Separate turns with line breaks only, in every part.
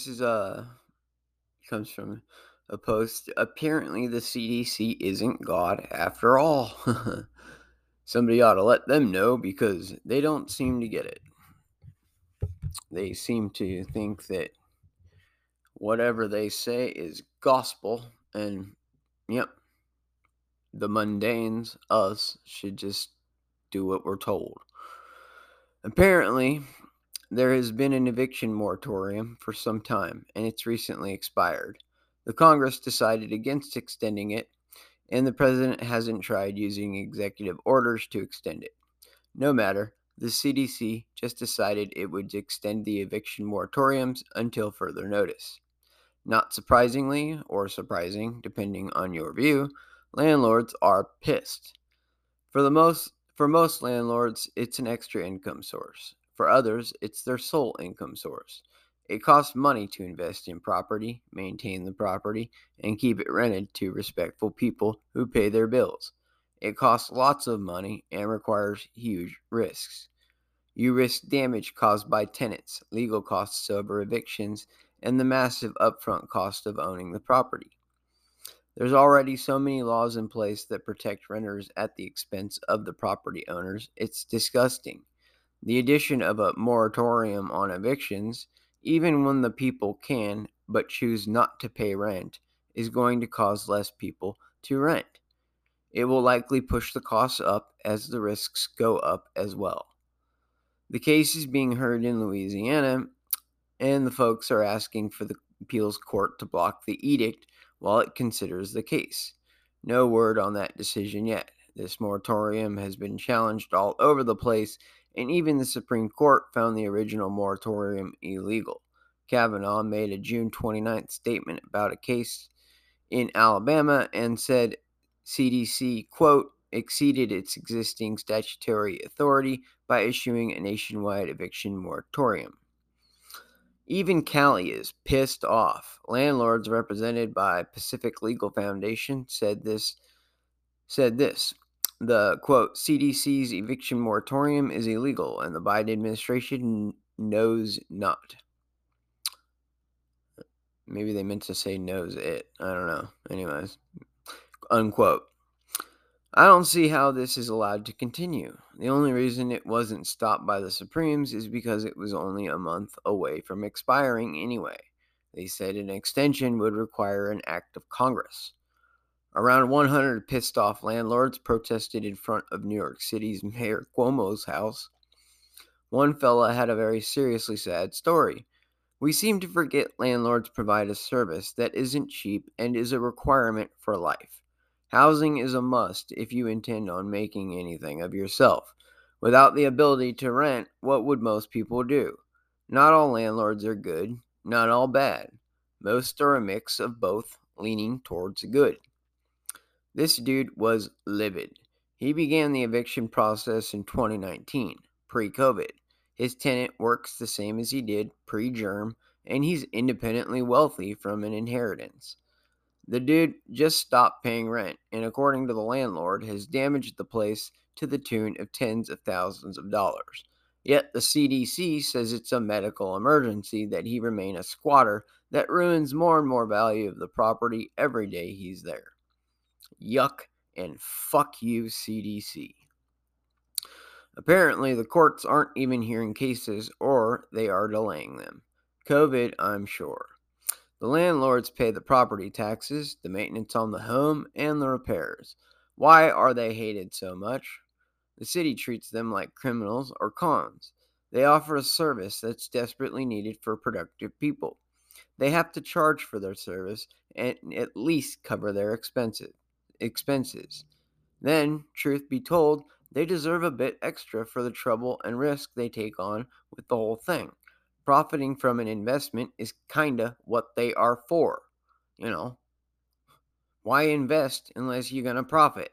This is uh comes from a post. Apparently the CDC isn't God after all. Somebody ought to let them know because they don't seem to get it. They seem to think that whatever they say is gospel and yep, the mundanes, us, should just do what we're told. Apparently, there has been an eviction moratorium for some time, and it's recently expired. The Congress decided against extending it, and the President hasn't tried using executive orders to extend it. No matter, the CDC just decided it would extend the eviction moratoriums until further notice. Not surprisingly, or surprising, depending on your view, landlords are pissed. For the most for most landlords, it's an extra income source. For others, it's their sole income source. It costs money to invest in property, maintain the property, and keep it rented to respectful people who pay their bills. It costs lots of money and requires huge risks. You risk damage caused by tenants, legal costs over evictions, and the massive upfront cost of owning the property. There's already so many laws in place that protect renters at the expense of the property owners, it's disgusting. The addition of a moratorium on evictions, even when the people can but choose not to pay rent, is going to cause less people to rent. It will likely push the costs up as the risks go up as well. The case is being heard in Louisiana, and the folks are asking for the appeals court to block the edict while it considers the case. No word on that decision yet. This moratorium has been challenged all over the place and even the Supreme Court found the original moratorium illegal. Kavanaugh made a June 29th statement about a case in Alabama and said CDC, quote, exceeded its existing statutory authority by issuing a nationwide eviction moratorium. Even Cali is pissed off. Landlords represented by Pacific Legal Foundation said this said this the quote CDC's eviction moratorium is illegal and the Biden administration knows not. Maybe they meant to say knows it. I don't know. Anyways, unquote. I don't see how this is allowed to continue. The only reason it wasn't stopped by the Supremes is because it was only a month away from expiring anyway. They said an extension would require an act of Congress. Around 100 pissed off landlords protested in front of New York City's Mayor Cuomo's house. One fella had a very seriously sad story. We seem to forget landlords provide a service that isn't cheap and is a requirement for life. Housing is a must if you intend on making anything of yourself. Without the ability to rent, what would most people do? Not all landlords are good, not all bad. Most are a mix of both, leaning towards good. This dude was livid. He began the eviction process in 2019, pre COVID. His tenant works the same as he did pre germ, and he's independently wealthy from an inheritance. The dude just stopped paying rent, and according to the landlord, has damaged the place to the tune of tens of thousands of dollars. Yet the CDC says it's a medical emergency that he remain a squatter that ruins more and more value of the property every day he's there. Yuck and fuck you, CDC. Apparently, the courts aren't even hearing cases or they are delaying them. COVID, I'm sure. The landlords pay the property taxes, the maintenance on the home, and the repairs. Why are they hated so much? The city treats them like criminals or cons. They offer a service that's desperately needed for productive people. They have to charge for their service and at least cover their expenses expenses. Then, truth be told, they deserve a bit extra for the trouble and risk they take on with the whole thing. Profiting from an investment is kinda what they are for. You know, why invest unless you're gonna profit?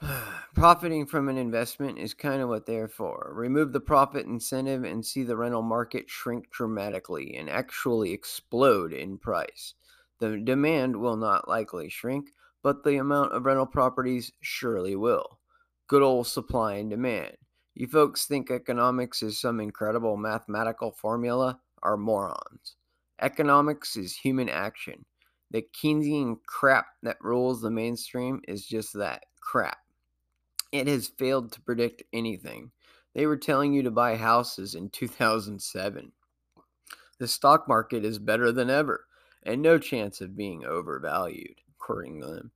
Profiting from an investment is kind of what they're for. Remove the profit incentive and see the rental market shrink dramatically and actually explode in price. The demand will not likely shrink, but the amount of rental properties surely will. Good old supply and demand. You folks think economics is some incredible mathematical formula are morons. Economics is human action. The Keynesian crap that rules the mainstream is just that crap. It has failed to predict anything. They were telling you to buy houses in 2007. The stock market is better than ever and no chance of being overvalued, according to them.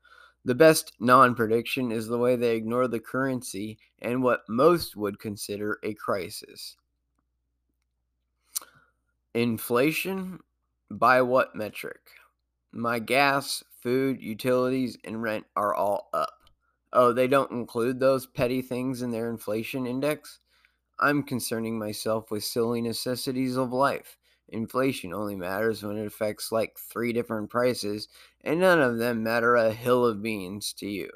The best non prediction is the way they ignore the currency and what most would consider a crisis. Inflation? By what metric? My gas, food, utilities, and rent are all up. Oh, they don't include those petty things in their inflation index? I'm concerning myself with silly necessities of life. Inflation only matters when it affects like three different prices, and none of them matter a hill of beans to you.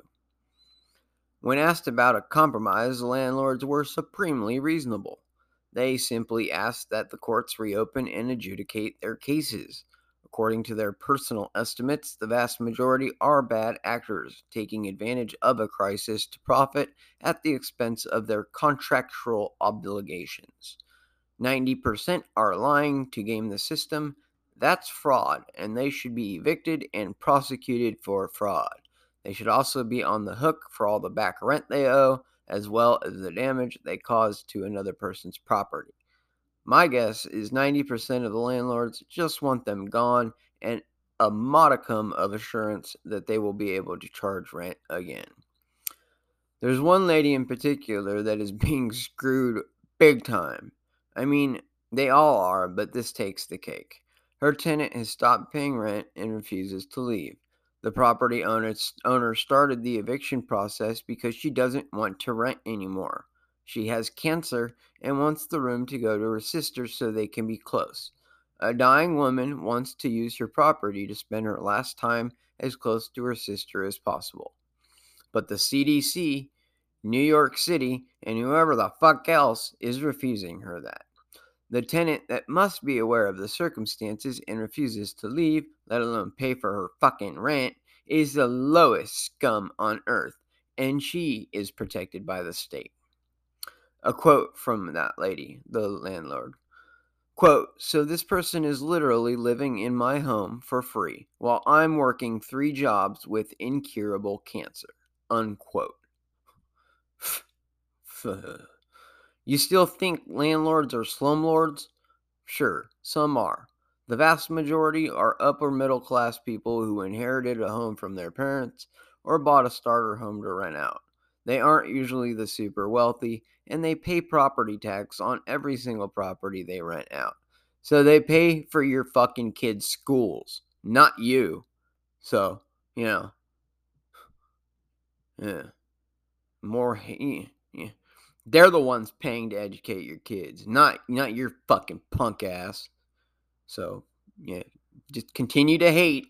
When asked about a compromise, the landlords were supremely reasonable. They simply asked that the courts reopen and adjudicate their cases. According to their personal estimates, the vast majority are bad actors, taking advantage of a crisis to profit at the expense of their contractual obligations. 90% are lying to game the system. That's fraud, and they should be evicted and prosecuted for fraud. They should also be on the hook for all the back rent they owe, as well as the damage they caused to another person's property. My guess is 90% of the landlords just want them gone and a modicum of assurance that they will be able to charge rent again. There's one lady in particular that is being screwed big time. I mean, they all are, but this takes the cake. Her tenant has stopped paying rent and refuses to leave. The property owner, started the eviction process because she doesn't want to rent anymore. She has cancer and wants the room to go to her sister so they can be close. A dying woman wants to use her property to spend her last time as close to her sister as possible. But the CDC New York City, and whoever the fuck else is refusing her that. The tenant that must be aware of the circumstances and refuses to leave, let alone pay for her fucking rent, is the lowest scum on earth, and she is protected by the state. A quote from that lady, the landlord. Quote, so this person is literally living in my home for free while I'm working three jobs with incurable cancer. Unquote. You still think landlords are slumlords? Sure, some are. The vast majority are upper middle class people who inherited a home from their parents or bought a starter home to rent out. They aren't usually the super wealthy, and they pay property tax on every single property they rent out. So they pay for your fucking kids' schools, not you. So, you know. Yeah more yeah. They're the ones paying to educate your kids not not your fucking punk ass. So yeah just continue to hate.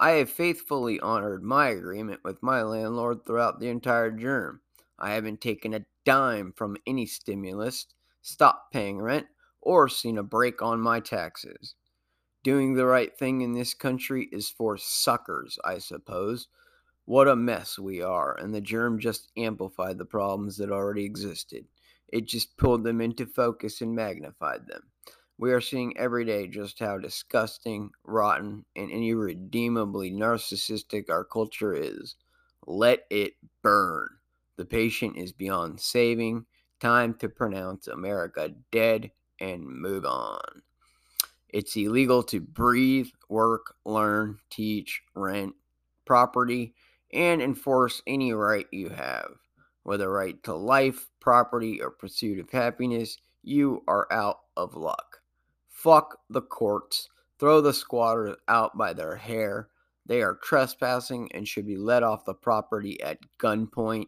I have faithfully honored my agreement with my landlord throughout the entire germ. I haven't taken a dime from any stimulus stopped paying rent or seen a break on my taxes. Doing the right thing in this country is for suckers i suppose what a mess we are, and the germ just amplified the problems that already existed. It just pulled them into focus and magnified them. We are seeing every day just how disgusting, rotten, and irredeemably narcissistic our culture is. Let it burn. The patient is beyond saving. Time to pronounce America dead and move on. It's illegal to breathe, work, learn, teach, rent, property, and enforce any right you have. Whether right to life, property, or pursuit of happiness, you are out of luck. Fuck the courts. Throw the squatters out by their hair. They are trespassing and should be let off the property at gunpoint.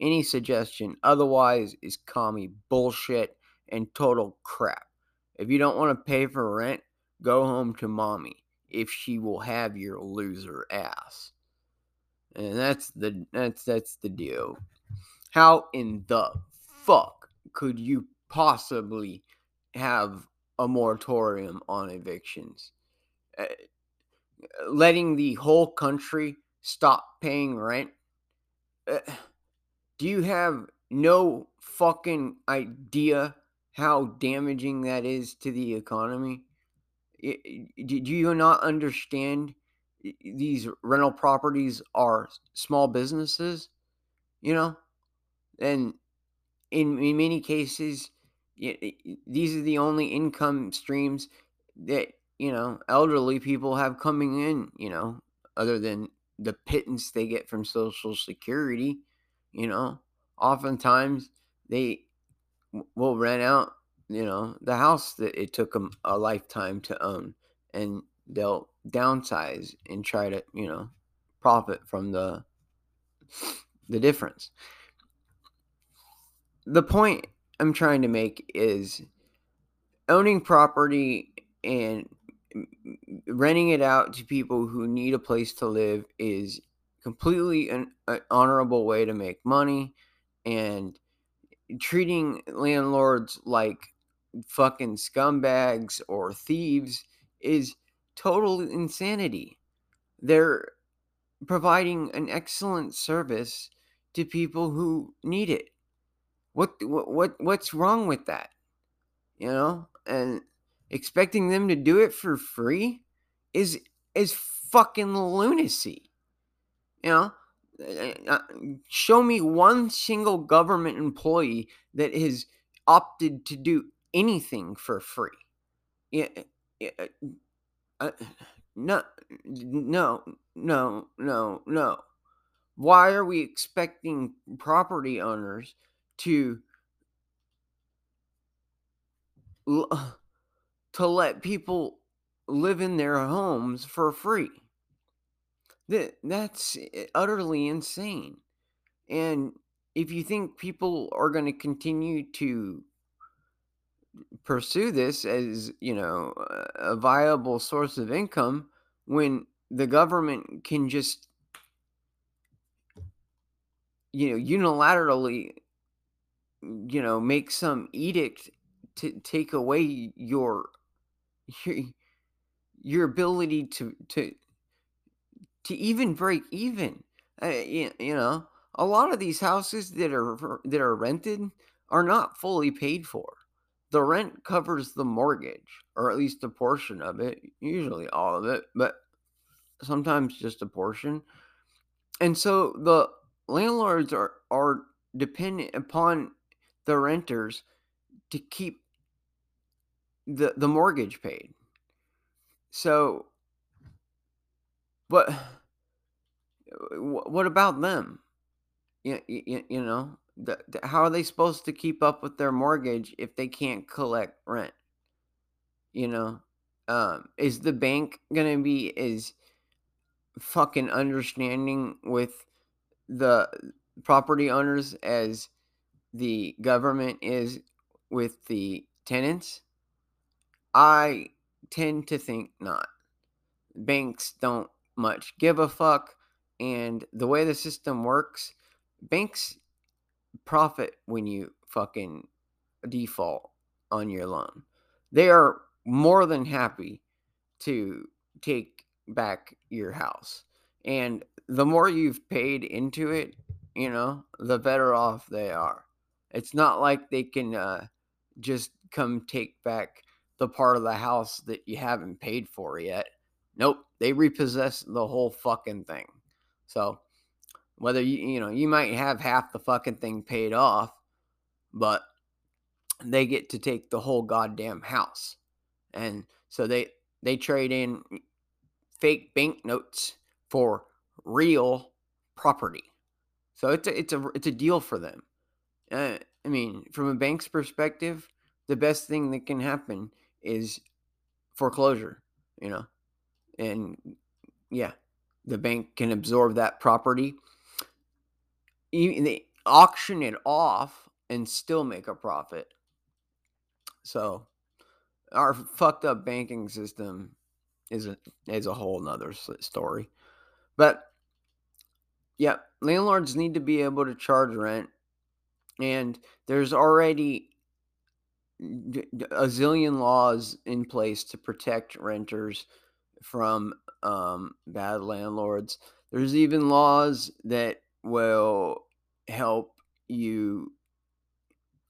Any suggestion otherwise is commie bullshit and total crap. If you don't want to pay for rent, go home to mommy if she will have your loser ass. And that's the that's that's the deal. How in the fuck could you possibly have a moratorium on evictions? Uh, letting the whole country stop paying rent? Uh, do you have no fucking idea how damaging that is to the economy? Did you not understand these rental properties are small businesses? You know, and in, in many cases, these are the only income streams that you know elderly people have coming in. You know, other than the pittance they get from Social Security. You know, oftentimes they will rent out you know the house that it took them a lifetime to own and they'll downsize and try to you know profit from the the difference. The point i'm trying to make is owning property and renting it out to people who need a place to live is completely an, an honorable way to make money and treating landlords like fucking scumbags or thieves is total insanity. They're providing an excellent service to people who need it. What what, what what's wrong with that? You know? And expecting them to do it for free is is fucking lunacy. You know? Uh, uh, show me one single government employee that has opted to do anything for free. Yeah, yeah uh, uh, no, no, no, no, no. Why are we expecting property owners to to let people live in their homes for free? That that's eh, utterly insane. And if you think people are going to continue to pursue this as you know a viable source of income when the government can just you know unilaterally you know make some edict to take away your your, your ability to to to even break even. Uh, you, you know a lot of these houses that are that are rented are not fully paid for the rent covers the mortgage, or at least a portion of it, usually all of it, but sometimes just a portion. And so the landlords are, are dependent upon the renters to keep the, the mortgage paid. So, but what about them? You, you, you know, the, how are they supposed to keep up with their mortgage if they can't collect rent? You know, um, is the bank gonna be as fucking understanding with the property owners as the government is with the tenants? I tend to think not. Banks don't much give a fuck, and the way the system works, banks profit when you fucking default on your loan. They are more than happy to take back your house. And the more you've paid into it, you know, the better off they are. It's not like they can uh, just come take back the part of the house that you haven't paid for yet. Nope, they repossess the whole fucking thing. So whether you you know you might have half the fucking thing paid off, but they get to take the whole goddamn house, and so they they trade in fake banknotes for real property. So it's a it's a it's a deal for them. Uh, I mean, from a bank's perspective, the best thing that can happen is foreclosure. You know, and yeah, the bank can absorb that property they auction it off and still make a profit. So our fucked up banking system is a is a whole nother story. But yeah, landlords need to be able to charge rent, and there's already a zillion laws in place to protect renters from um, bad landlords. There's even laws that will help you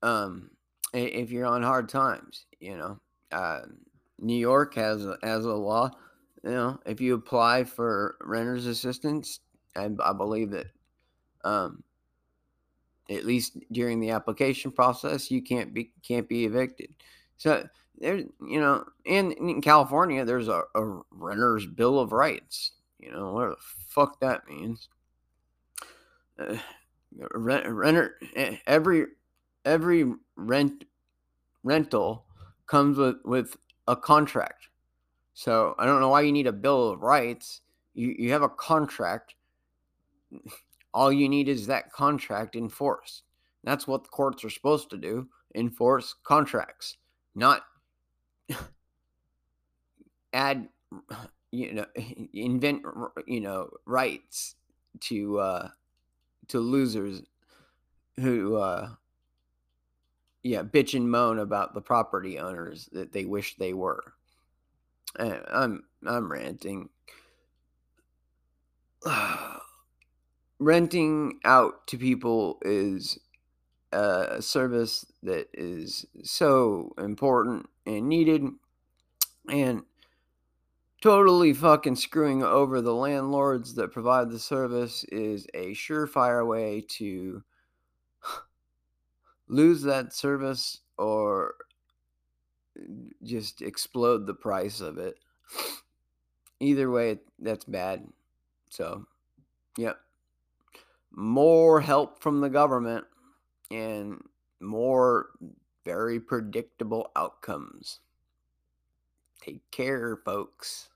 um, if you're on hard times, you know. Uh, New York has a, has a law, you know, if you apply for renter's assistance, I, I believe that um, at least during the application process, you can't be can't be evicted. So there, you know, in, in California, there's a, a renter's bill of rights. You know, what the fuck that means. Rent, renter eh, every every rent rental comes with with a contract. So I don't know why you need a bill of rights. You you have a contract. All you need is that contract enforced. That's what the courts are supposed to do: enforce contracts, not add you know invent you know rights to uh to losers who uh yeah bitch and moan about the property owners that they wish they were. Eh, i'm i'm ranting. Renting out to people is a service that is so important and needed and totally fucking screwing over the landlords that provide the service is a surefire way to lose that service or just explode the price of it. Either way, that's bad. So, yep. More help from the government and more very predictable outcomes. Take care, folks.